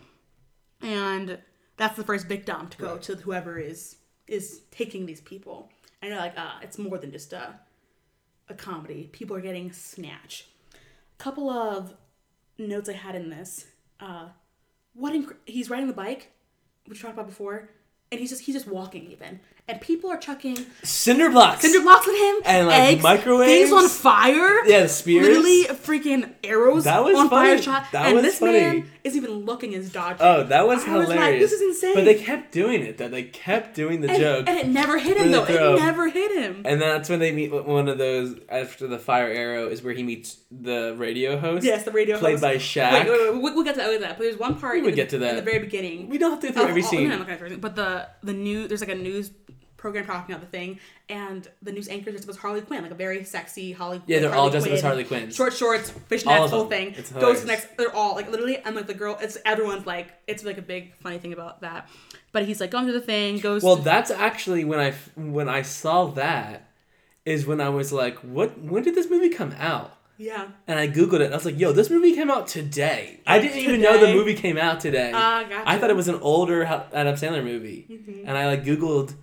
Speaker 2: and that's the first victim to go to whoever is is taking these people. And you're like, ah, it's more than just a a comedy. People are getting snatched. A couple of notes I had in this. Uh, what inc- he's riding the bike, which we talked about before, and he's just he's just walking even, and people are chucking
Speaker 1: Cinder blocks.
Speaker 2: cinder blocks at him
Speaker 1: And, like,
Speaker 2: eggs,
Speaker 1: microwaves.
Speaker 2: things on fire.
Speaker 1: Yeah, the spears.
Speaker 2: Literally freaking arrows
Speaker 1: That was
Speaker 2: on fire shot.
Speaker 1: That
Speaker 2: and
Speaker 1: was
Speaker 2: this
Speaker 1: funny.
Speaker 2: man isn't even looking as dodgy.
Speaker 1: Oh, that was
Speaker 2: I was like,
Speaker 1: hilarious.
Speaker 2: this is insane.
Speaker 1: But they kept doing it. That they kept doing the
Speaker 2: and,
Speaker 1: joke.
Speaker 2: and it never hit him though. It never hit him.
Speaker 1: And that's when they meet one of those after the fire arrow is where he meets the radio host.
Speaker 2: yes, the radio host.
Speaker 1: played
Speaker 2: host.
Speaker 1: by Shaq.
Speaker 2: Wait, wait, wait, we'll, get to that, we'll get to that. But there's one part
Speaker 1: We would
Speaker 2: in,
Speaker 1: get to that in
Speaker 2: the very beginning.
Speaker 1: We don't have to through oh,
Speaker 2: of-
Speaker 1: every
Speaker 2: oh,
Speaker 1: scene.
Speaker 2: No, no, no, no, but the the new there's like a news program talking about the thing, and the news anchor just was Harley Quinn, like a very sexy Harley.
Speaker 1: Yeah, they're all
Speaker 2: Harley
Speaker 1: dressed up as
Speaker 2: Quinn,
Speaker 1: Harley Quinns.
Speaker 2: Short shorts,
Speaker 1: All
Speaker 2: fishnets, whole thing.
Speaker 1: It's
Speaker 2: Goes to the next. They're all like literally, and like the girl. It's everyone's like it's like a big funny thing about that. But he's like going through the thing, goes.
Speaker 1: Well, that's actually when I when I saw that is when I was like, what? When did this movie come out?
Speaker 2: yeah.
Speaker 1: And I googled it. and I was like, yo, this movie came out today. I didn't even know the movie came out today.
Speaker 2: Ah, gotcha. Mm-hmm.
Speaker 1: I thought it was an older Adam Sandler movie, and I like googled,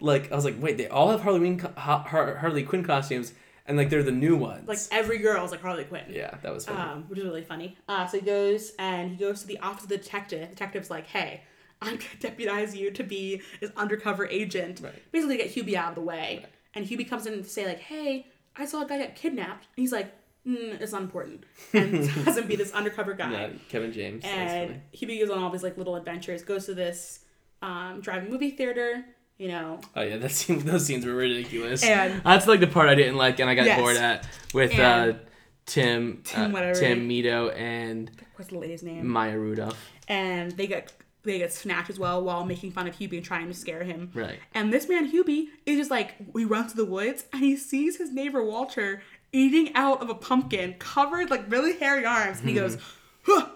Speaker 1: like I was like, wait, they all have Harley Quinn, ha- Harley Quinn costumes, and like they're the new ones.
Speaker 2: Like every girl's like Harley Quinn.
Speaker 1: yeah, that was funny.
Speaker 2: um, which is really funny. Uh, so he goes and he goes to the office of the detective. The detective's like, "Hey, I'm gonna deputize you to be this undercover agent,
Speaker 1: Right.
Speaker 2: basically to get Hubie out of the way." And Hubie comes in to say like, "Hey, I saw a guy get kidnapped." And he's like, mm, "It's not important," [laughs] and [laughs] has him be this undercover guy.
Speaker 1: yeah, Kevin James.
Speaker 2: And Hubie goes on all these like little adventures. Goes to this um, drive-in movie theater. You know,
Speaker 1: Oh yeah, that scene, [laughs] those scenes were ridiculous.
Speaker 2: And-
Speaker 1: that's like the part I didn't like, and I got
Speaker 2: Yes.
Speaker 1: bored at with
Speaker 2: And-
Speaker 1: uh, Tim,
Speaker 2: Tim
Speaker 1: uh. Tim Meadows and
Speaker 2: what's the lady's name?
Speaker 1: Maya Rudolph.
Speaker 2: and they get they get snatched as well while making fun of Hubie and trying to scare him.
Speaker 1: Right.
Speaker 2: And this man Hubie is just like we run to the woods and he sees his neighbor Walter eating out of a pumpkin covered like really hairy arms and he goes, huh,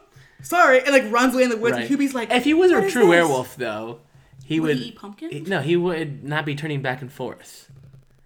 Speaker 2: sorry, and like runs away in the woods
Speaker 1: Hmm. Right.
Speaker 2: and Hubie's like
Speaker 1: if he was a true
Speaker 2: this?"
Speaker 1: werewolf, though, he
Speaker 2: Would
Speaker 1: would.
Speaker 2: he eat pumpkins?
Speaker 1: he- no, he would not be turning back and forth.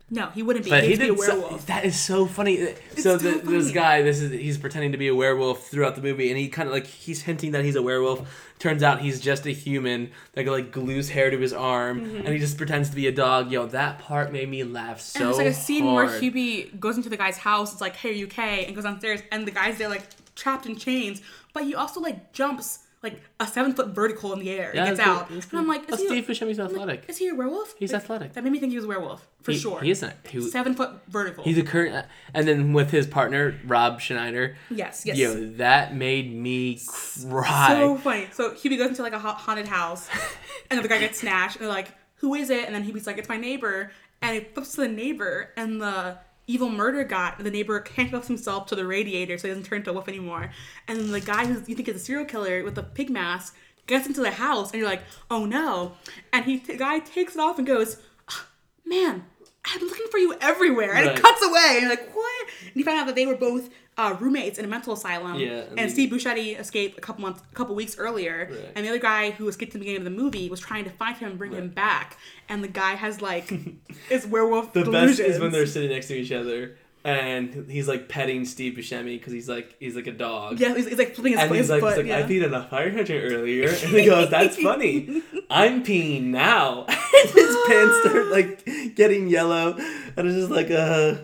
Speaker 2: No, he wouldn't be.
Speaker 1: But
Speaker 2: He'd
Speaker 1: he
Speaker 2: be a
Speaker 1: did. So,
Speaker 2: werewolf.
Speaker 1: that is so funny. It's so the,
Speaker 2: so
Speaker 1: this guy, this is he's pretending to be a werewolf throughout the movie, and he kind of like he's hinting that he's a werewolf. Turns out he's just a human that like glues hair to his arm, mm-hmm. and he just pretends to be a dog. Yo, that part made me laugh so
Speaker 2: and there's like a scene
Speaker 1: hard.
Speaker 2: where Hubie goes into the guy's house. It's like, "Hey, are you okay?" And goes downstairs, and the guy's there like trapped in chains. But he also like jumps like a seven foot vertical in the air
Speaker 1: Yeah,
Speaker 2: and gets out.
Speaker 1: it's
Speaker 2: And I'm like, is he,
Speaker 1: Steve Buscemi's
Speaker 2: I'm like,
Speaker 1: athletic.
Speaker 2: is he a werewolf?
Speaker 1: He's
Speaker 2: Like,
Speaker 1: athletic.
Speaker 2: That made me think he was a werewolf for
Speaker 1: He-
Speaker 2: sure.
Speaker 1: He isn't. He,
Speaker 2: seven foot vertical.
Speaker 1: he's a current, uh, and then with his partner Rob Schneider.
Speaker 2: yes, yes.
Speaker 1: Yo, that made me cry.
Speaker 2: So funny. So Hubie goes into like a haunted house, [laughs] and the guy gets snatched, and they're like, "Who is it?" And then Hubie's like, "It's my neighbor." And he flips to the neighbor, and the evil murder guy, the neighbor handcuffs himself to the radiator so he doesn't turn into a wolf anymore. And then the guy who you think is a serial killer with the pig mask gets into the house, and you're like, "Oh no!" And he the guy takes it off and goes, "Ah, "Man." I'm looking for you everywhere, and
Speaker 1: Right.
Speaker 2: it cuts away. And you're like, what? And you find out that they were both uh, roommates in a mental asylum.
Speaker 1: Yeah, and
Speaker 2: and Steve Buscemi escaped a couple months, a couple weeks earlier,
Speaker 1: Right.
Speaker 2: and the other guy who escaped at the beginning of the movie was trying to find him and bring him back. And the guy has like [laughs] his werewolf
Speaker 1: The
Speaker 2: delusions.
Speaker 1: best is when they're sitting next to each other, and he's like petting Steve Buscemi because he's like he's like a dog.
Speaker 2: yeah, he's, he's like flipping his,
Speaker 1: And he's like,
Speaker 2: foot.
Speaker 1: he's like
Speaker 2: yeah.
Speaker 1: I peed in a fire hydrant earlier, [laughs] and he goes, "That's funny. [laughs] I'm peeing now." and his pants start like getting yellow, and it's just like, uh.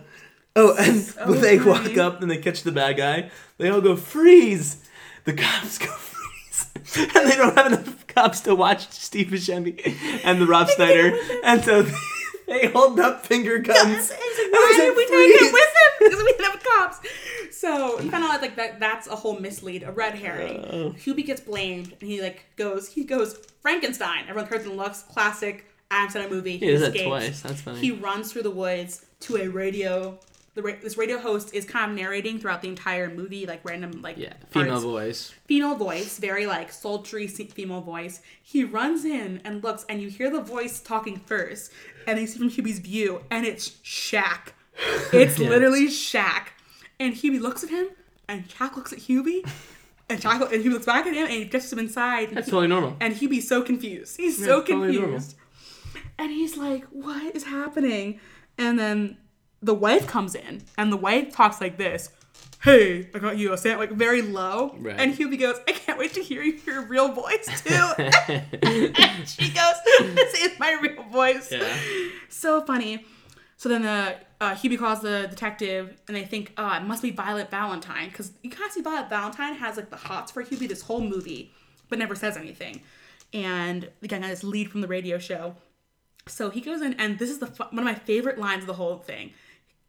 Speaker 1: Oh, [laughs] and
Speaker 2: So
Speaker 1: when they walk up and they catch the bad guy, they all go freeze. The cops go [laughs] freeze, and they don't have enough cops to watch Steve Buscemi and the Rob Schneider, and so They hold up finger guns. [laughs]
Speaker 2: Like, why did we take
Speaker 1: "Freeze."
Speaker 2: with him? Because we didn't have cops. So you out like that that's a whole mislead, a red herring.
Speaker 1: Oh.
Speaker 2: Hubie gets blamed and he like goes he goes Frankenstein. Everyone turns and looks, classic Adam Sandler movie.
Speaker 1: He does that
Speaker 2: escapes.
Speaker 1: twice. That's funny.
Speaker 2: He runs through the woods to a radio. The ra- this radio host is kind of narrating throughout the entire movie, like random like
Speaker 1: yeah, female
Speaker 2: parts.
Speaker 1: voice.
Speaker 2: female voice, very like sultry female voice. He runs in and looks, and you hear the voice talking first, and you see from Hubie's view, and it's Shaq. [laughs] It's
Speaker 1: Yeah.
Speaker 2: literally Shaq, and Hubie looks at him, and Shaq looks at Hubie, and Shaq and he looks back at him, and he gets him inside.
Speaker 1: That's totally normal.
Speaker 2: And Hubie's so confused. He's so
Speaker 1: it's totally
Speaker 2: confused. And he's like, what is happening? And then the wife comes in, and the wife talks like this. Hey, I got you. I say it like very low.
Speaker 1: Right.
Speaker 2: And Hubie goes, I can't wait to hear your real voice too. [laughs] and she goes, This is my real voice.
Speaker 1: Yeah.
Speaker 2: So funny. So then the uh, Hubie calls the detective, and they think, oh, it must be Violet Valentine, because you kind of see Violet Valentine has like the hots for Hubie this whole movie, but never says anything. And again, got this lead from the radio show. So he goes in, and this is the one of my favorite lines of the whole thing.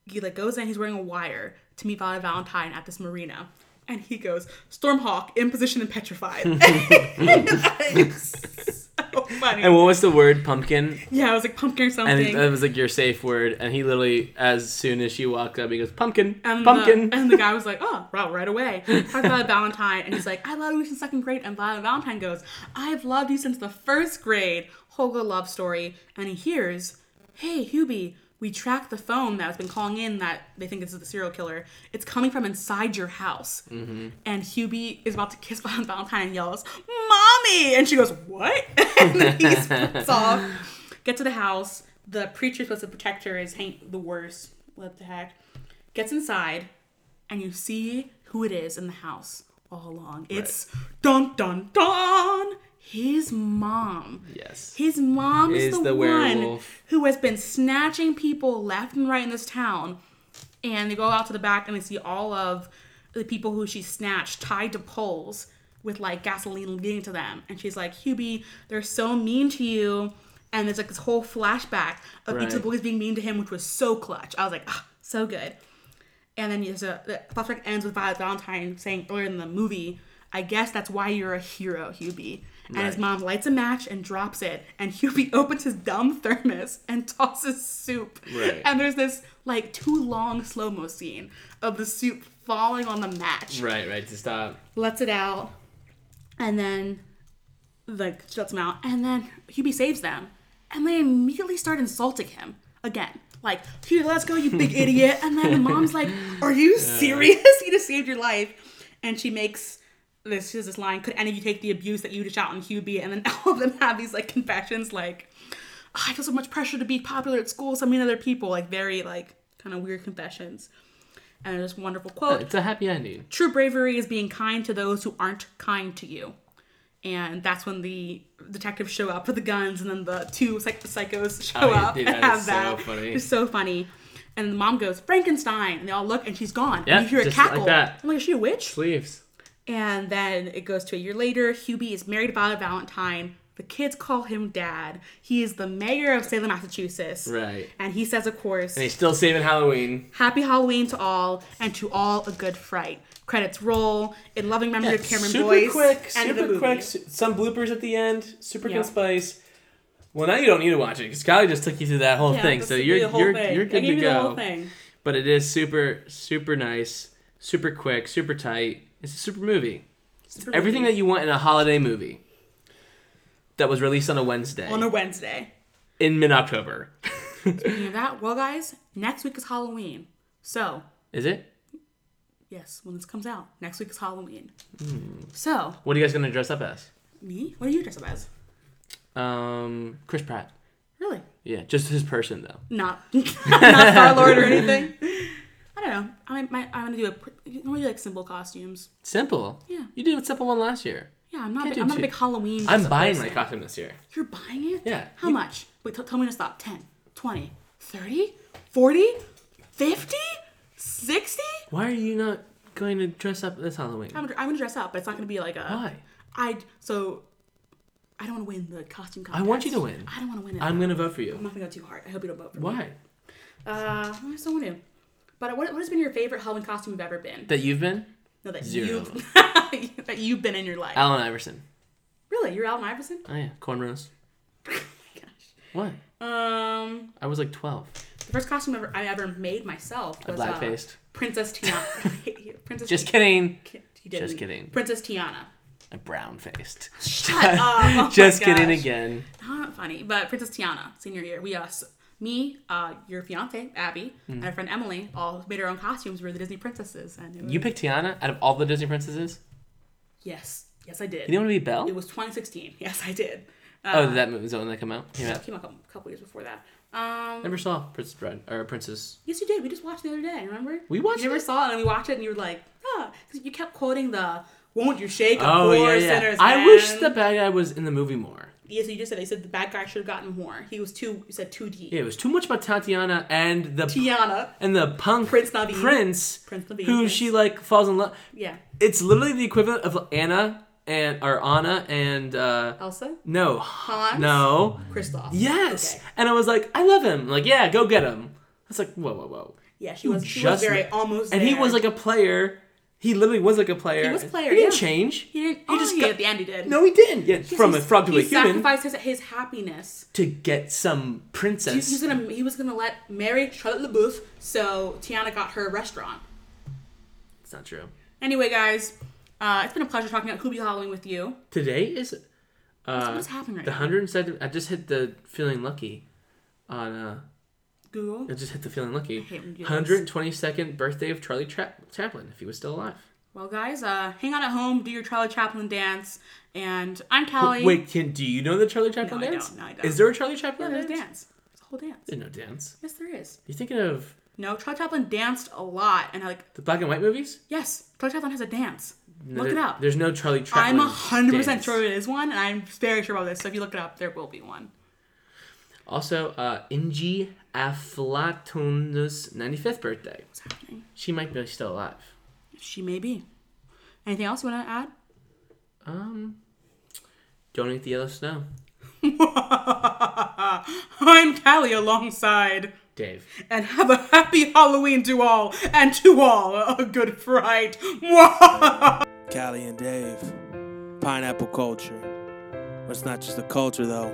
Speaker 2: He like goes in, he's wearing a wire to meet Violet Valentine at this marina, and he goes, "Stormhawk in position and petrified." [laughs] [laughs] so funny.
Speaker 1: And what was the word pumpkin?
Speaker 2: yeah, it was like pumpkin or something.
Speaker 1: And that was like your safe word. And he literally, as soon as she walked up, he goes, pumpkin,
Speaker 2: And
Speaker 1: pumpkin.
Speaker 2: The, and the guy was like, oh, wow, right away. [laughs] Talk about Valentine. And he's like, I love you since second grade. And Violet Valentine goes, I've loved you since the first grade. Whole love story. And he hears, hey, Hubie, we track the phone that's been calling in that they think this is the serial killer. It's coming from inside your house.
Speaker 1: Mm-hmm.
Speaker 2: And Hubie is about to [laughs] kiss Valentine and yells, Mommy! And she goes, What? [laughs] and then he splits [laughs] off. Get to the house. The preacher supposed to protect her is Hank the worst. What the heck? Gets inside, and you see who it is in the house all along. It's dun dun dun. His mom.
Speaker 1: yes.
Speaker 2: His mom is,
Speaker 1: Is
Speaker 2: the,
Speaker 1: the
Speaker 2: one who has been snatching people left and right in this town. And they go out to the back and they see all of the people who she snatched tied to poles with like gasoline leading to them. And she's like, Hubie, they're so mean to you. And there's like this whole flashback of each of the
Speaker 1: Right.
Speaker 2: boys being mean to him, which was so clutch. I was like, ah, so good. And then there's a the flashback ends with Violet Valentine saying earlier in the movie, I guess that's why you're a hero, Hubie. And his mom lights a match and drops it, and [laughs] Hubie opens his dumb thermos and tosses soup.
Speaker 1: Right.
Speaker 2: And there's this like too long slow mo scene of the soup falling on the match.
Speaker 1: Right, right, to stop.
Speaker 2: Lets it out, and then like shuts him out, and then Hubie saves them, and they immediately start insulting him again. Like, here, let's go, you big [laughs] idiot. And then the mom's like, Are you serious? [laughs] You just saved your life. And she makes this, is this line, could any of you take the abuse that you dish out on Hubie? And then [laughs] all of them have these like confessions like, "Oh, I feel so much pressure to be popular at school, so many other people, like very like kind of weird confessions. And there's this wonderful uh, quote.
Speaker 1: It's a happy ending.
Speaker 2: True bravery is being kind to those who aren't kind to you. And that's when the detectives show up with the guns, and then the two psych- psychos show
Speaker 1: Oh, yeah,
Speaker 2: up
Speaker 1: dude,
Speaker 2: and have
Speaker 1: so
Speaker 2: that.
Speaker 1: funny.
Speaker 2: It's so funny. And the mom goes, Frankenstein! And they all look, and she's gone.
Speaker 1: Yeah,
Speaker 2: and you hear a
Speaker 1: just like
Speaker 2: cackle.
Speaker 1: that.
Speaker 2: I'm like, is she a witch?
Speaker 1: Sleeves.
Speaker 2: And then it goes to a year later. Hubie is married to Violet Valentine. The kids call him dad. He is the mayor of Salem, Massachusetts.
Speaker 1: Right.
Speaker 2: And he says, of course,
Speaker 1: And he's still saving Halloween.
Speaker 2: Happy Halloween to all, and to all a good fright. Credits roll in loving memory of Cameron
Speaker 1: super
Speaker 2: Boyce.
Speaker 1: quick,
Speaker 2: End of the
Speaker 1: super quick. Some bloopers at the end. Super
Speaker 2: Yeah.
Speaker 1: concise. Well, now you don't need to watch it because Kylie just took you through that whole
Speaker 2: Yeah,
Speaker 1: thing, so you're you're
Speaker 2: thing.
Speaker 1: you're good to go. But it is super super nice, super quick, super tight. It's a super movie.
Speaker 2: Super
Speaker 1: Everything
Speaker 2: movie.
Speaker 1: that you want in a holiday movie. That was released on a Wednesday
Speaker 2: on a Wednesday.
Speaker 1: in mid October. [laughs]
Speaker 2: Speaking of that, well, guys, next week is Halloween. So,
Speaker 1: is it?
Speaker 2: yes, when this comes out, next week is Halloween.
Speaker 1: Hmm.
Speaker 2: So,
Speaker 1: What are you guys gonna dress up as?
Speaker 2: me? What are you dressed up as?
Speaker 1: Um, Chris Pratt.
Speaker 2: Really?
Speaker 1: Yeah, just his person though.
Speaker 2: Not, [laughs] not Star Lord or anything. [laughs] I don't know. I might. I'm gonna do a. pr- You know, like simple costumes.
Speaker 1: Simple.
Speaker 2: Yeah.
Speaker 1: You did a simple one last year.
Speaker 2: Yeah, I'm not. Big, I'm not a big Halloween.
Speaker 1: I'm buying
Speaker 2: person.
Speaker 1: my costume this year.
Speaker 2: You're buying it?
Speaker 1: Yeah.
Speaker 2: How much? Wait, t- tell me to stop. 10, 20, 30, 40, 50, 60?
Speaker 1: Why are you not going to dress up this Halloween?
Speaker 2: I'm, I'm gonna dress up, but it's not gonna be like a.
Speaker 1: Why?
Speaker 2: I so I don't want to win the costume contest.
Speaker 1: I want you to win.
Speaker 2: I don't want to win it.
Speaker 1: I'm gonna vote for you.
Speaker 2: I'm not gonna go too hard. I hope you don't vote for me.
Speaker 1: Why?
Speaker 2: Uh, I just don't want to. But what, what has been your favorite Halloween costume you've ever been?
Speaker 1: That you've been?
Speaker 2: No, that
Speaker 1: Zero.
Speaker 2: you [laughs] that you've been in your life.
Speaker 1: Allen Iverson.
Speaker 2: really, you're Allen Iverson?
Speaker 1: Oh yeah, cornrows. Oh [laughs] my gosh. What?
Speaker 2: Um,
Speaker 1: I was like 12.
Speaker 2: the first costume ever I ever made myself
Speaker 1: A
Speaker 2: was
Speaker 1: black
Speaker 2: uh,
Speaker 1: faced.
Speaker 2: Princess Tiana. [laughs] Princess.
Speaker 1: Just kidding.
Speaker 2: Ki-
Speaker 1: Just kidding.
Speaker 2: Princess Tiana.
Speaker 1: A brown faced.
Speaker 2: Shut up! Oh
Speaker 1: Just kidding again.
Speaker 2: Not funny, but Princess Tiana, senior year, we us, me, uh, your fiance Abby,
Speaker 1: Hmm.
Speaker 2: and our friend Emily all made our own costumes. We were the Disney princesses, and was,
Speaker 1: You picked Tiana out of all the Disney princesses?
Speaker 2: yes, yes, I did.
Speaker 1: You didn't want to be Belle?
Speaker 2: It was 2016. [laughs] Yes, I did. Uh,
Speaker 1: oh, that movie was the one that come out? Yeah.
Speaker 2: it came out a couple, years before that. Um,
Speaker 1: Never saw Princess Bride or Princess.
Speaker 2: yes, you did. We just watched the other day. Remember?
Speaker 1: We watched
Speaker 2: You never
Speaker 1: it?
Speaker 2: saw it, and we watched it, and you were like, ah, because you kept quoting the "Won't you shake a
Speaker 1: Oh
Speaker 2: poor
Speaker 1: yeah, yeah.
Speaker 2: sinner's
Speaker 1: I wish the bad guy was in the movie more.
Speaker 2: Yes, you just said. They said the bad guy should have gotten more. He was too. You said too deep.
Speaker 1: Yeah, it was too much about Tatiana and the
Speaker 2: Tiana.
Speaker 1: and the punk
Speaker 2: Prince Naveen.
Speaker 1: prince,
Speaker 2: Prince Naveen,
Speaker 1: who
Speaker 2: yes.
Speaker 1: she like falls in love.
Speaker 2: Yeah.
Speaker 1: It's literally the equivalent of Anna and or Anna and uh
Speaker 2: Elsa.
Speaker 1: no
Speaker 2: Hans.
Speaker 1: no
Speaker 2: Kristoff.
Speaker 1: yes,
Speaker 2: Okay.
Speaker 1: and I was like I love him like yeah go get him. I was like whoa whoa whoa.
Speaker 2: Yeah, she was. She was
Speaker 1: just
Speaker 2: very almost.
Speaker 1: and he was like a player. He literally was like a player.
Speaker 2: He was a player,
Speaker 1: He didn't
Speaker 2: yeah.
Speaker 1: change.
Speaker 2: He didn't.
Speaker 1: He
Speaker 2: oh,
Speaker 1: just
Speaker 2: yeah,
Speaker 1: got-
Speaker 2: at the end he did.
Speaker 1: No, he didn't. Yeah,
Speaker 2: Yes,
Speaker 1: from a frog to
Speaker 2: he
Speaker 1: a human He
Speaker 2: sacrificed his, his happiness.
Speaker 1: to get some princess.
Speaker 2: he was gonna. He was gonna let marry Charlotte La Bouff, so Tiana got her restaurant.
Speaker 1: It's not true.
Speaker 2: Anyway, guys, uh, it's been a pleasure talking about Hubie Halloween with you.
Speaker 1: Today is uh,
Speaker 2: what's happening right
Speaker 1: the
Speaker 2: now?
Speaker 1: 107. I just hit the feeling lucky on. uh
Speaker 2: Google.
Speaker 1: I just hit the feeling lucky.
Speaker 2: hate when you do this.
Speaker 1: 122nd birthday of Charlie Tra- Chaplin, if he was still alive.
Speaker 2: Well, guys, uh, hang out at home, do your Charlie Chaplin dance, and I'm Callie.
Speaker 1: Wait, can do you know the Charlie Chaplin
Speaker 2: No, I
Speaker 1: dance?
Speaker 2: don't. No, I don't.
Speaker 1: Is there a Charlie
Speaker 2: yeah,
Speaker 1: Chaplin
Speaker 2: there's
Speaker 1: dance?
Speaker 2: dance. There's a whole dance.
Speaker 1: There's no dance.
Speaker 2: Yes, there is.
Speaker 1: You're thinking of
Speaker 2: No, Charlie Chaplin danced a lot, and I like.
Speaker 1: the black and white movies?
Speaker 2: Yes, Charlie Chaplin has a dance.
Speaker 1: No,
Speaker 2: Look
Speaker 1: there-
Speaker 2: it up.
Speaker 1: There's no Charlie Chaplin.
Speaker 2: I'm a hundred percent sure it is one, and I'm very sure about this. So if you look it up, there will be one.
Speaker 1: Also, uh, Inji Efflatoun's 95th birthday.
Speaker 2: What's happening?
Speaker 1: She might be still alive.
Speaker 2: She may be. Anything else you want to add?
Speaker 1: Um, don't eat the yellow snow. [laughs]
Speaker 2: I'm Callie alongside.
Speaker 1: Dave.
Speaker 2: And have a happy Halloween to all, and to all a good fright. [laughs]
Speaker 3: Callie and Dave. Pineapple culture. But it's not just a culture, though,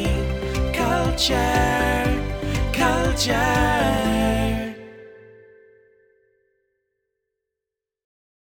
Speaker 3: culture, culture.